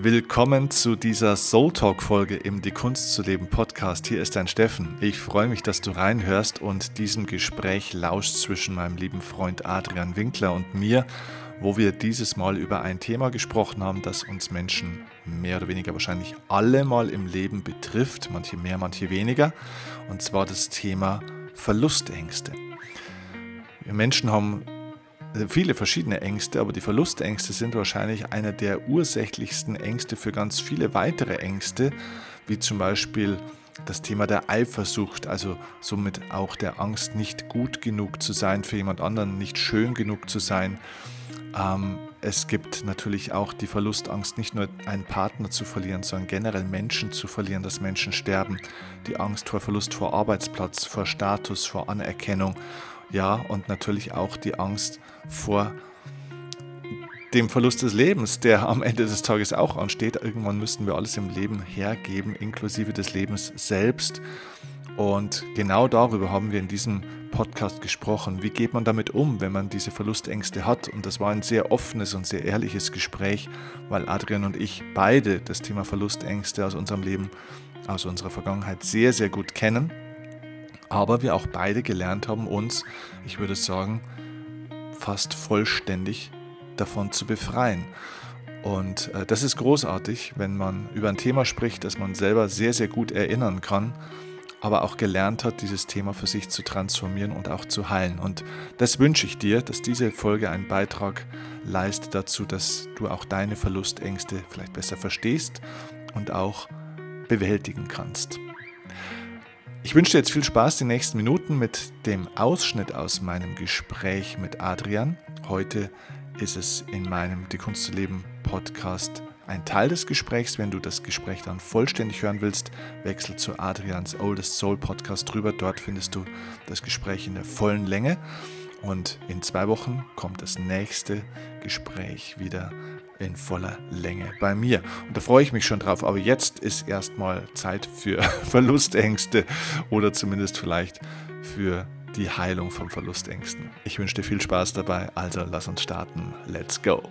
Willkommen zu dieser Soul Talk Folge im Die Kunst zu leben Podcast. Hier ist dein Steffen. Ich freue mich, dass du reinhörst und diesem Gespräch lauscht zwischen meinem lieben Freund Adrian Winkler und mir, wo wir dieses Mal über ein Thema gesprochen haben, das uns Menschen mehr oder weniger wahrscheinlich alle mal im Leben betrifft, manche mehr, manche weniger, und zwar das Thema Verlustängste. Wir Menschen haben viele verschiedene Ängste, aber die Verlustängste sind wahrscheinlich einer der ursächlichsten Ängste für ganz viele weitere Ängste, wie zum Beispiel das Thema der Eifersucht, also somit auch der Angst, nicht gut genug zu sein für jemand anderen, nicht schön genug zu sein. Ähm, es gibt natürlich auch die Verlustangst, nicht nur einen Partner zu verlieren, sondern generell Menschen zu verlieren, dass Menschen sterben. Die Angst vor Verlust vor Arbeitsplatz, vor Status, vor Anerkennung ja, und natürlich auch die Angst vor dem Verlust des Lebens, der am Ende des Tages auch ansteht. Irgendwann müssten wir alles im Leben hergeben, inklusive des Lebens selbst. Und genau darüber haben wir in diesem Podcast gesprochen. Wie geht man damit um, wenn man diese Verlustängste hat? Und das war ein sehr offenes und sehr ehrliches Gespräch, weil Adrian und ich beide das Thema Verlustängste aus unserem Leben, aus unserer Vergangenheit sehr, sehr gut kennen aber wir auch beide gelernt haben, uns, ich würde sagen, fast vollständig davon zu befreien. Und äh, das ist großartig, wenn man über ein Thema spricht, das man selber sehr, sehr gut erinnern kann, aber auch gelernt hat, dieses Thema für sich zu transformieren und auch zu heilen. Und das wünsche ich dir, dass diese Folge einen Beitrag leistet dazu, dass du auch deine Verlustängste vielleicht besser verstehst und auch bewältigen kannst. Ich wünsche dir jetzt viel Spaß die nächsten Minuten mit dem Ausschnitt aus meinem Gespräch mit Adrian. Heute ist es in meinem Die Kunst zu leben Podcast ein Teil des Gesprächs. Wenn du das Gespräch dann vollständig hören willst, wechsel zu Adrians Oldest Soul Podcast drüber. Dort findest du das Gespräch in der vollen Länge. Und in zwei Wochen kommt das nächste Gespräch wieder in voller Länge bei mir. Und da freue ich mich schon drauf. Aber jetzt ist erstmal Zeit für Verlustängste oder zumindest vielleicht für die Heilung von Verlustängsten. Ich wünsche dir viel Spaß dabei. Also lass uns starten. Let's go.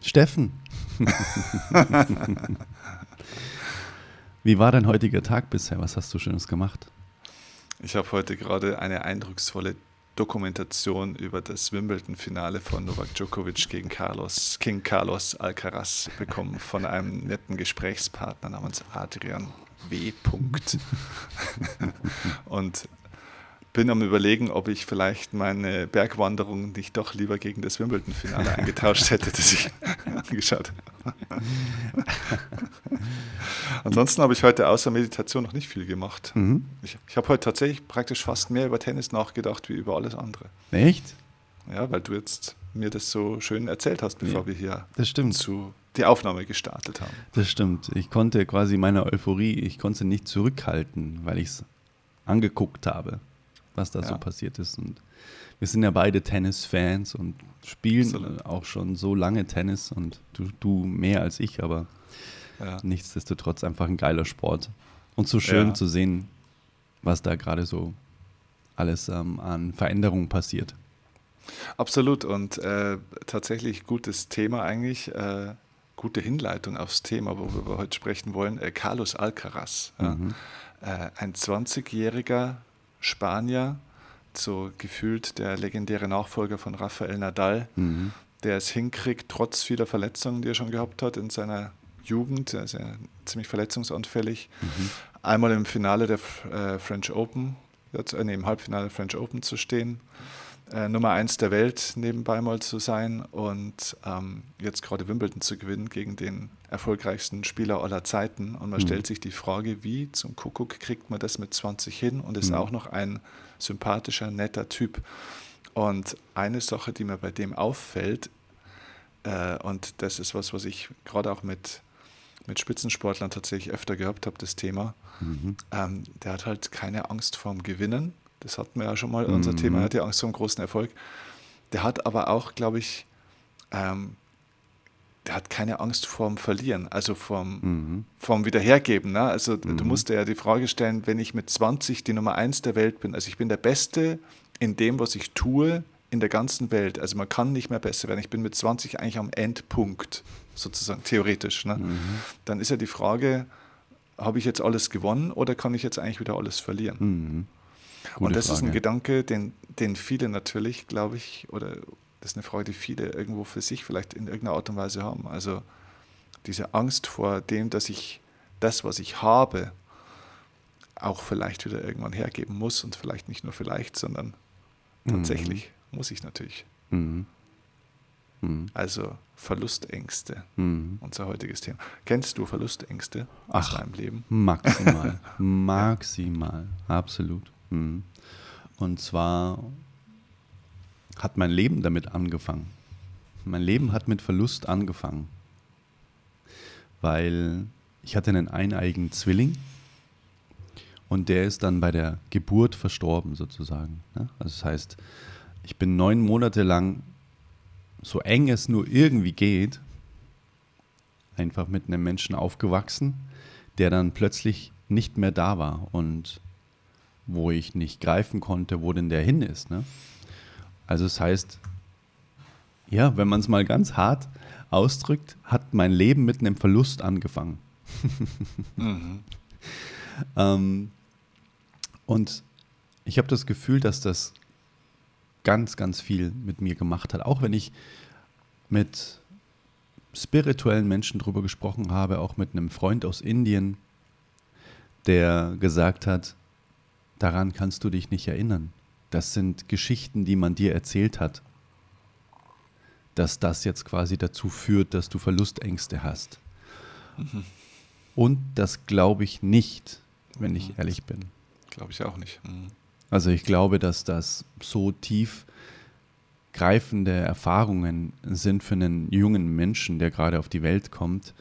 Steffen. Wie war dein heutiger Tag bisher? Was hast du Schönes gemacht? Ich habe heute gerade eine eindrucksvolle Dokumentation über das Wimbledon-Finale von Novak Djokovic gegen Carlos, King Carlos Alcaraz bekommen von einem netten Gesprächspartner namens Adrian W. Und bin am überlegen, ob ich vielleicht meine Bergwanderung nicht doch lieber gegen das Wimbledon-Finale eingetauscht hätte, das ich angeschaut habe. Ansonsten habe ich heute außer Meditation noch nicht viel gemacht. Mhm. Ich, ich habe heute tatsächlich praktisch fast mehr über Tennis nachgedacht wie über alles andere. Echt? Ja, weil du jetzt mir das so schön erzählt hast, bevor ja, wir hier das stimmt. Zu die Aufnahme gestartet haben. Das stimmt. Ich konnte quasi meine Euphorie, ich konnte sie nicht zurückhalten, weil ich es angeguckt habe was da ja. so passiert ist. Und wir sind ja beide Tennis-Fans und spielen Absolut. auch schon so lange Tennis und du, du mehr als ich, aber ja. nichtsdestotrotz einfach ein geiler Sport. Und so schön ja. zu sehen, was da gerade so alles ähm, an Veränderungen passiert. Absolut und äh, tatsächlich gutes Thema eigentlich, äh, gute Hinleitung aufs Thema, worüber wir heute sprechen wollen. Äh, Carlos Alcaraz, mhm. Äh, ein 20-jähriger Spanier, so gefühlt der legendäre Nachfolger von Rafael Nadal, mhm. der es hinkriegt, trotz vieler Verletzungen, die er schon gehabt hat in seiner Jugend, er ist ja ziemlich verletzungsanfällig, mhm. einmal im Finale der äh, French Open, äh, nee, im Halbfinale der French Open zu stehen, äh, Nummer eins der Welt nebenbei mal zu sein und ähm, jetzt gerade Wimbledon zu gewinnen gegen den erfolgreichsten Spieler aller Zeiten. Und man mhm. stellt sich die Frage, wie zum Kuckuck kriegt man das mit 20 hin und ist mhm. auch noch ein sympathischer, netter Typ. Und eine Sache, die mir bei dem auffällt, äh, und das ist was, was ich gerade auch mit, mit Spitzensportlern tatsächlich öfter gehabt habe, das Thema, mhm. ähm, der hat halt keine Angst vorm Gewinnen. Das hatten wir ja schon mal, unser mhm. Thema, er hat ja Angst vor einem großen Erfolg. Der hat aber auch, glaube ich, ähm, der hat keine Angst vorm Verlieren, also vorm, mhm. vorm Wiederhergeben. Ne? Also mhm. du musst dir ja die Frage stellen, wenn ich mit 20 die Nummer eins der Welt bin, also ich bin der Beste in dem, was ich tue, in der ganzen Welt. Also man kann nicht mehr besser werden. Ich bin mit 20 eigentlich am Endpunkt, sozusagen theoretisch. Ne? Mhm. Dann ist ja die Frage, habe ich jetzt alles gewonnen oder kann ich jetzt eigentlich wieder alles verlieren? Mhm. Und das Frage. ist ein Gedanke, den, den viele natürlich, glaube ich, oder das ist eine Frage, die viele irgendwo für sich vielleicht in irgendeiner Art und Weise haben. Also diese Angst vor dem, dass ich das, was ich habe, auch vielleicht wieder irgendwann hergeben muss und vielleicht nicht nur vielleicht, sondern mhm. tatsächlich mhm. muss ich natürlich. Mhm. Mhm. Also Verlustängste, mhm. unser heutiges Thema. Kennst du Verlustängste Ach, aus deinem Leben? Maximal, maximal, absolut. Mhm. Und zwar hat mein Leben damit angefangen. Mein Leben hat mit Verlust angefangen, weil ich hatte einen eineigen Zwilling und der ist dann bei der Geburt verstorben sozusagen. Ne? Also das heißt, ich bin neun Monate lang, so eng es nur irgendwie geht, einfach mit einem Menschen aufgewachsen, der dann plötzlich nicht mehr da war und wo ich nicht greifen konnte, wo denn der hin ist. Ne? Also das heißt, ja, wenn man es mal ganz hart ausdrückt, hat mein Leben mit einem Verlust angefangen. mhm. ähm, und ich habe das Gefühl, dass das ganz, ganz viel mit mir gemacht hat. Auch wenn ich mit spirituellen Menschen darüber gesprochen habe, auch mit einem Freund aus Indien, der gesagt hat, daran kannst du dich nicht erinnern. Das sind Geschichten, die man dir erzählt hat. Dass das jetzt quasi dazu führt, dass du Verlustängste hast. Mhm. Und das glaube ich nicht, wenn mhm. ich ehrlich bin. Glaube ich auch nicht. Mhm. Also ich glaube, dass das so tief greifende Erfahrungen sind für einen jungen Menschen, der gerade auf die Welt kommt.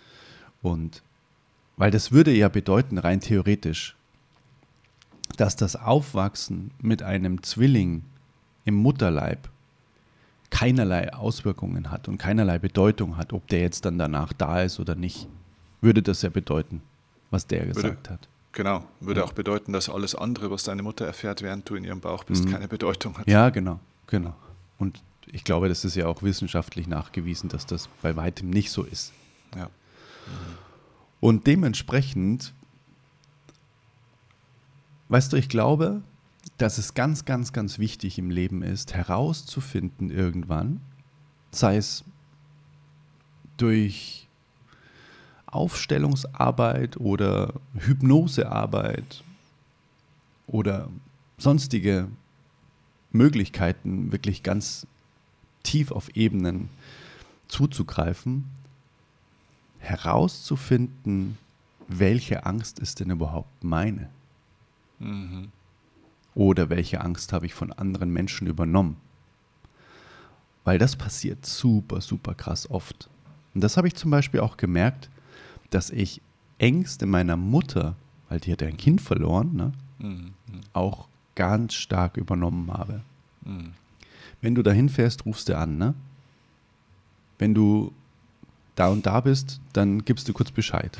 Und weil das würde ja bedeuten, rein theoretisch, dass das Aufwachsen mit einem Zwilling im Mutterleib keinerlei Auswirkungen hat und keinerlei Bedeutung hat, ob der jetzt dann danach da ist oder nicht, würde das ja bedeuten, was der gesagt würde, hat. Genau, würde ja. auch bedeuten, dass alles andere, was deine Mutter erfährt, während du in ihrem Bauch bist, mhm. keine Bedeutung hat. Ja, genau, genau. Und ich glaube, das ist ja auch wissenschaftlich nachgewiesen, dass das bei weitem nicht so ist. Ja. Mhm. Und dementsprechend Weißt du, ich glaube, dass es ganz, ganz, ganz wichtig im Leben ist, herauszufinden irgendwann, sei es durch Aufstellungsarbeit oder Hypnosearbeit oder sonstige Möglichkeiten, wirklich ganz tief auf Ebenen zuzugreifen, herauszufinden, welche Angst ist denn überhaupt meine. Mhm. Oder welche Angst habe ich von anderen Menschen übernommen? Weil das passiert super, super krass oft. Und das habe ich zum Beispiel auch gemerkt, dass ich Ängste meiner Mutter, weil die hat ein Kind verloren, ne, mhm. auch ganz stark übernommen habe. Mhm. Wenn du dahin fährst, rufst du an, ne? Wenn du da und da bist, dann gibst du kurz Bescheid.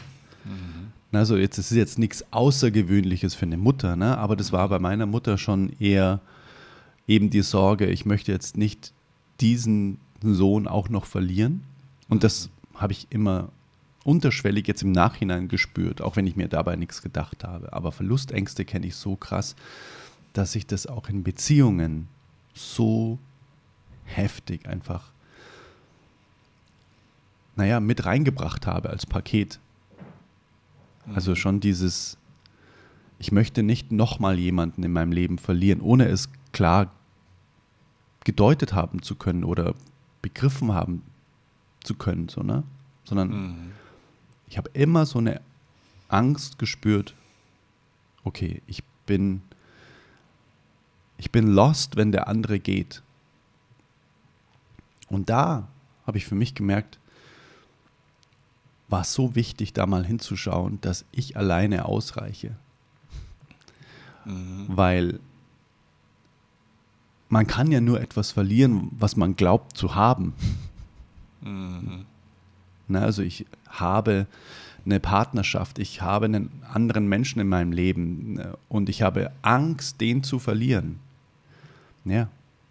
Also jetzt, das ist jetzt nichts Außergewöhnliches für eine Mutter, ne? aber das war bei meiner Mutter schon eher eben die Sorge, ich möchte jetzt nicht diesen Sohn auch noch verlieren. Und das habe ich immer unterschwellig jetzt im Nachhinein gespürt, auch wenn ich mir dabei nichts gedacht habe. Aber Verlustängste kenne ich so krass, dass ich das auch in Beziehungen so heftig einfach naja, mit reingebracht habe als Paket. Also mhm. schon dieses, ich möchte nicht nochmal jemanden in meinem Leben verlieren, ohne es klar gedeutet haben zu können oder begriffen haben zu können, so, ne? sondern mhm. ich habe immer so eine Angst gespürt, okay, ich bin, ich bin lost, wenn der andere geht. Und da habe ich für mich gemerkt, war es so wichtig, da mal hinzuschauen, dass ich alleine ausreiche. Mhm. Weil man kann ja nur etwas verlieren, was man glaubt zu haben. Mhm. Na, also ich habe eine Partnerschaft, ich habe einen anderen Menschen in meinem Leben äh, und ich habe Angst, den zu verlieren. Ja,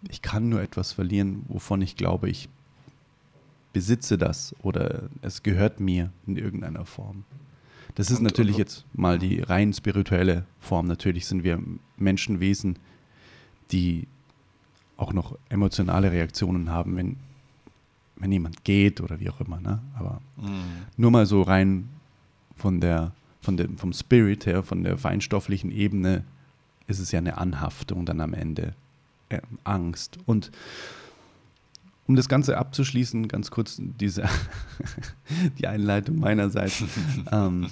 ich kann nur etwas verlieren, wovon ich glaube, ich besitze das oder es gehört mir in irgendeiner Form. Das ist und, natürlich und, jetzt mal die rein spirituelle Form. Natürlich sind wir Menschenwesen, die auch noch emotionale Reaktionen haben, wenn, wenn jemand geht oder wie auch immer. Ne? Aber mhm. nur mal so rein von der, von dem, vom Spirit her, von der feinstofflichen Ebene, ist es ja eine Anhaftung dann am Ende. Äh, Angst. Und um das Ganze abzuschließen, ganz kurz diese die Einleitung meinerseits. ähm,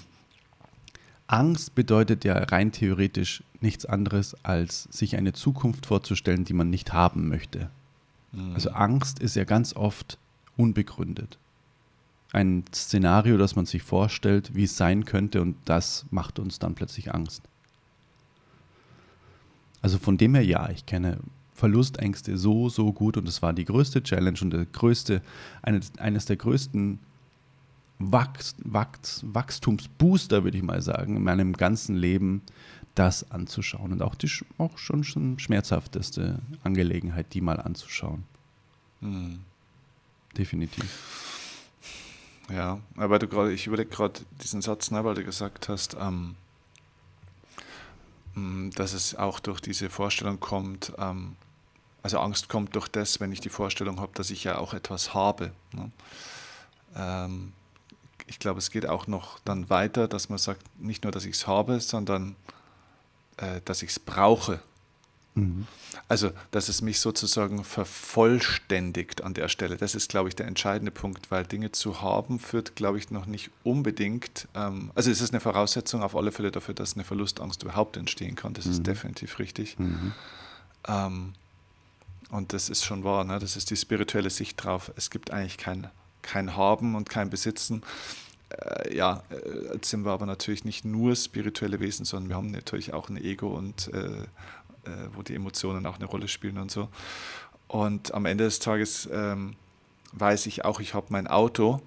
Angst bedeutet ja rein theoretisch nichts anderes, als sich eine Zukunft vorzustellen, die man nicht haben möchte. Mhm. Also Angst ist ja ganz oft unbegründet. Ein Szenario, das man sich vorstellt, wie es sein könnte, und das macht uns dann plötzlich Angst. Also von dem her ja, ich kenne Verlustängste so, so gut und es war die größte Challenge und der größte, eines, eines der größten Wachs, Wachs, Wachstumsbooster, würde ich mal sagen, in meinem ganzen Leben, das anzuschauen und auch, die, auch schon, schon schmerzhafteste Angelegenheit, die mal anzuschauen. Mhm. Definitiv. Ja, aber du gerade, ich überlege gerade diesen Satz, ne, weil du gesagt hast, ähm, mm, dass es auch durch diese Vorstellung kommt, ähm, also Angst kommt durch das, wenn ich die Vorstellung habe, dass ich ja auch etwas habe. Ne? Ähm, ich glaube, es geht auch noch dann weiter, dass man sagt, nicht nur, dass ich es habe, sondern äh, dass ich es brauche. Mhm. Also, dass es mich sozusagen vervollständigt an der Stelle. Das ist, glaube ich, der entscheidende Punkt, weil Dinge zu haben führt, glaube ich, noch nicht unbedingt, ähm, also es ist eine Voraussetzung auf alle Fälle dafür, dass eine Verlustangst überhaupt entstehen kann. Das mhm. ist definitiv richtig. Mhm. Ähm, und das ist schon wahr, ne? das ist die spirituelle Sicht drauf. Es gibt eigentlich kein, kein Haben und kein Besitzen. Äh, ja, äh, jetzt sind wir aber natürlich nicht nur spirituelle Wesen, sondern wir haben natürlich auch ein Ego und äh, äh, wo die Emotionen auch eine Rolle spielen und so. Und am Ende des Tages ähm, weiß ich auch, ich habe mein Auto,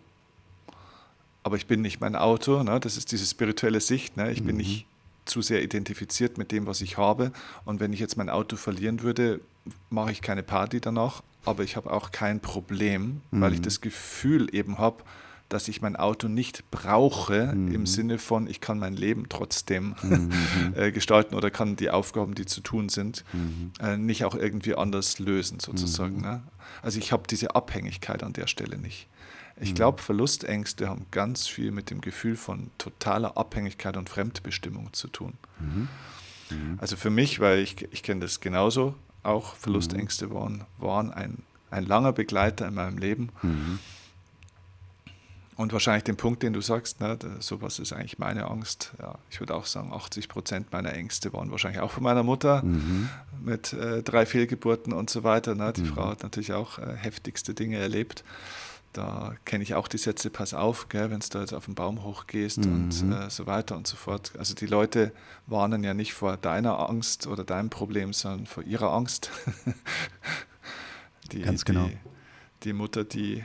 aber ich bin nicht mein Auto. Ne? Das ist diese spirituelle Sicht. Ne? Ich mhm. bin nicht zu sehr identifiziert mit dem, was ich habe. Und wenn ich jetzt mein Auto verlieren würde, mache ich keine Party danach, aber ich habe auch kein Problem, mhm. weil ich mhm. das Gefühl eben habe, dass ich mein Auto nicht brauche, mhm. im Sinne von, ich kann mein Leben trotzdem mhm. äh, gestalten oder kann die Aufgaben, die zu tun sind, mhm. äh, nicht auch irgendwie anders lösen, sozusagen. Mhm. Ne? Also ich habe diese Abhängigkeit an der Stelle nicht. Ich mhm. glaube, Verlustängste haben ganz viel mit dem Gefühl von totaler Abhängigkeit und Fremdbestimmung zu tun. Mhm. Also für mich, weil ich, ich kenne das genauso, auch Verlustängste waren, waren ein, ein langer Begleiter in meinem Leben. Mhm. Und wahrscheinlich den Punkt, den du sagst, ne, sowas ist eigentlich meine Angst. Ja, ich würde auch sagen, 80 Prozent meiner Ängste waren wahrscheinlich auch von meiner Mutter mhm. mit äh, drei Fehlgeburten und so weiter. Ne. Die mhm. Frau hat natürlich auch äh, heftigste Dinge erlebt. Da kenne ich auch die Sätze, pass auf, wenn du da jetzt auf den Baum hochgehst mhm. und äh, so weiter und so fort. Also die Leute warnen ja nicht vor deiner Angst oder deinem Problem, sondern vor ihrer Angst. die, Ganz genau. Die, die Mutter, die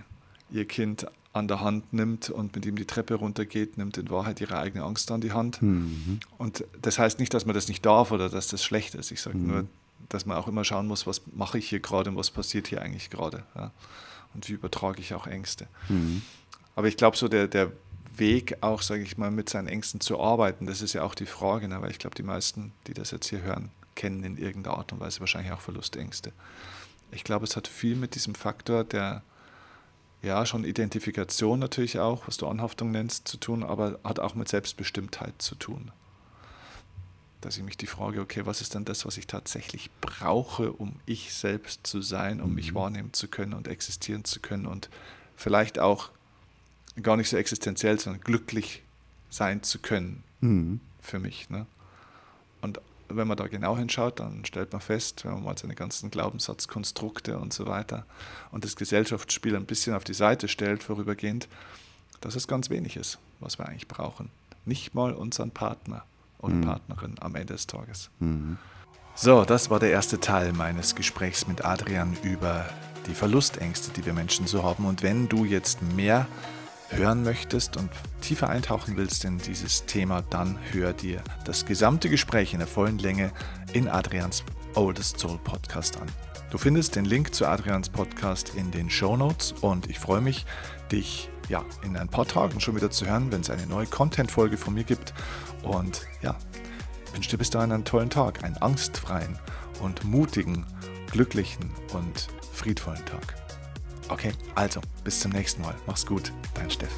ihr Kind an der Hand nimmt und mit ihm die Treppe runtergeht, nimmt in Wahrheit ihre eigene Angst an die Hand. Mhm. Und das heißt nicht, dass man das nicht darf oder dass das schlecht ist. Ich sage mhm. nur, dass man auch immer schauen muss, was mache ich hier gerade und was passiert hier eigentlich gerade. Ja? Und wie übertrage ich auch Ängste. Mhm. Aber ich glaube, so der, der Weg auch, sage ich mal, mit seinen Ängsten zu arbeiten, das ist ja auch die Frage, ne? weil ich glaube, die meisten, die das jetzt hier hören, kennen in irgendeiner Art und Weise wahrscheinlich auch Verlustängste. Ich glaube, es hat viel mit diesem Faktor der ja, schon Identifikation natürlich auch, was du Anhaftung nennst, zu tun, aber hat auch mit Selbstbestimmtheit zu tun. Dass ich mich die Frage, okay, was ist denn das, was ich tatsächlich brauche, um ich selbst zu sein, um mhm. mich wahrnehmen zu können und existieren zu können und vielleicht auch gar nicht so existenziell, sondern glücklich sein zu können mhm. für mich. Ne? Und wenn man da genau hinschaut, dann stellt man fest, wenn man mal seine ganzen Glaubenssatzkonstrukte und so weiter und das Gesellschaftsspiel ein bisschen auf die Seite stellt, vorübergehend, dass es ganz wenig ist, was wir eigentlich brauchen. Nicht mal unseren Partner oder mhm. Partnerin am Ende des Tages. Mhm. So, das war der erste Teil meines Gesprächs mit Adrian über die Verlustängste, die wir Menschen so haben. Und wenn du jetzt mehr hören möchtest und tiefer eintauchen willst in dieses Thema, dann hör dir das gesamte Gespräch in der vollen Länge in Adrians Oldest Soul Podcast an. Du findest den Link zu Adrians Podcast in den Show Notes und ich freue mich, dich ja, in ein paar Tagen schon wieder zu hören, wenn es eine neue Content-Folge von mir gibt. Und ja, ich wünsche dir bis dahin einen tollen Tag, einen angstfreien und mutigen, glücklichen und friedvollen Tag. Okay, also bis zum nächsten Mal. Mach's gut, dein Steff.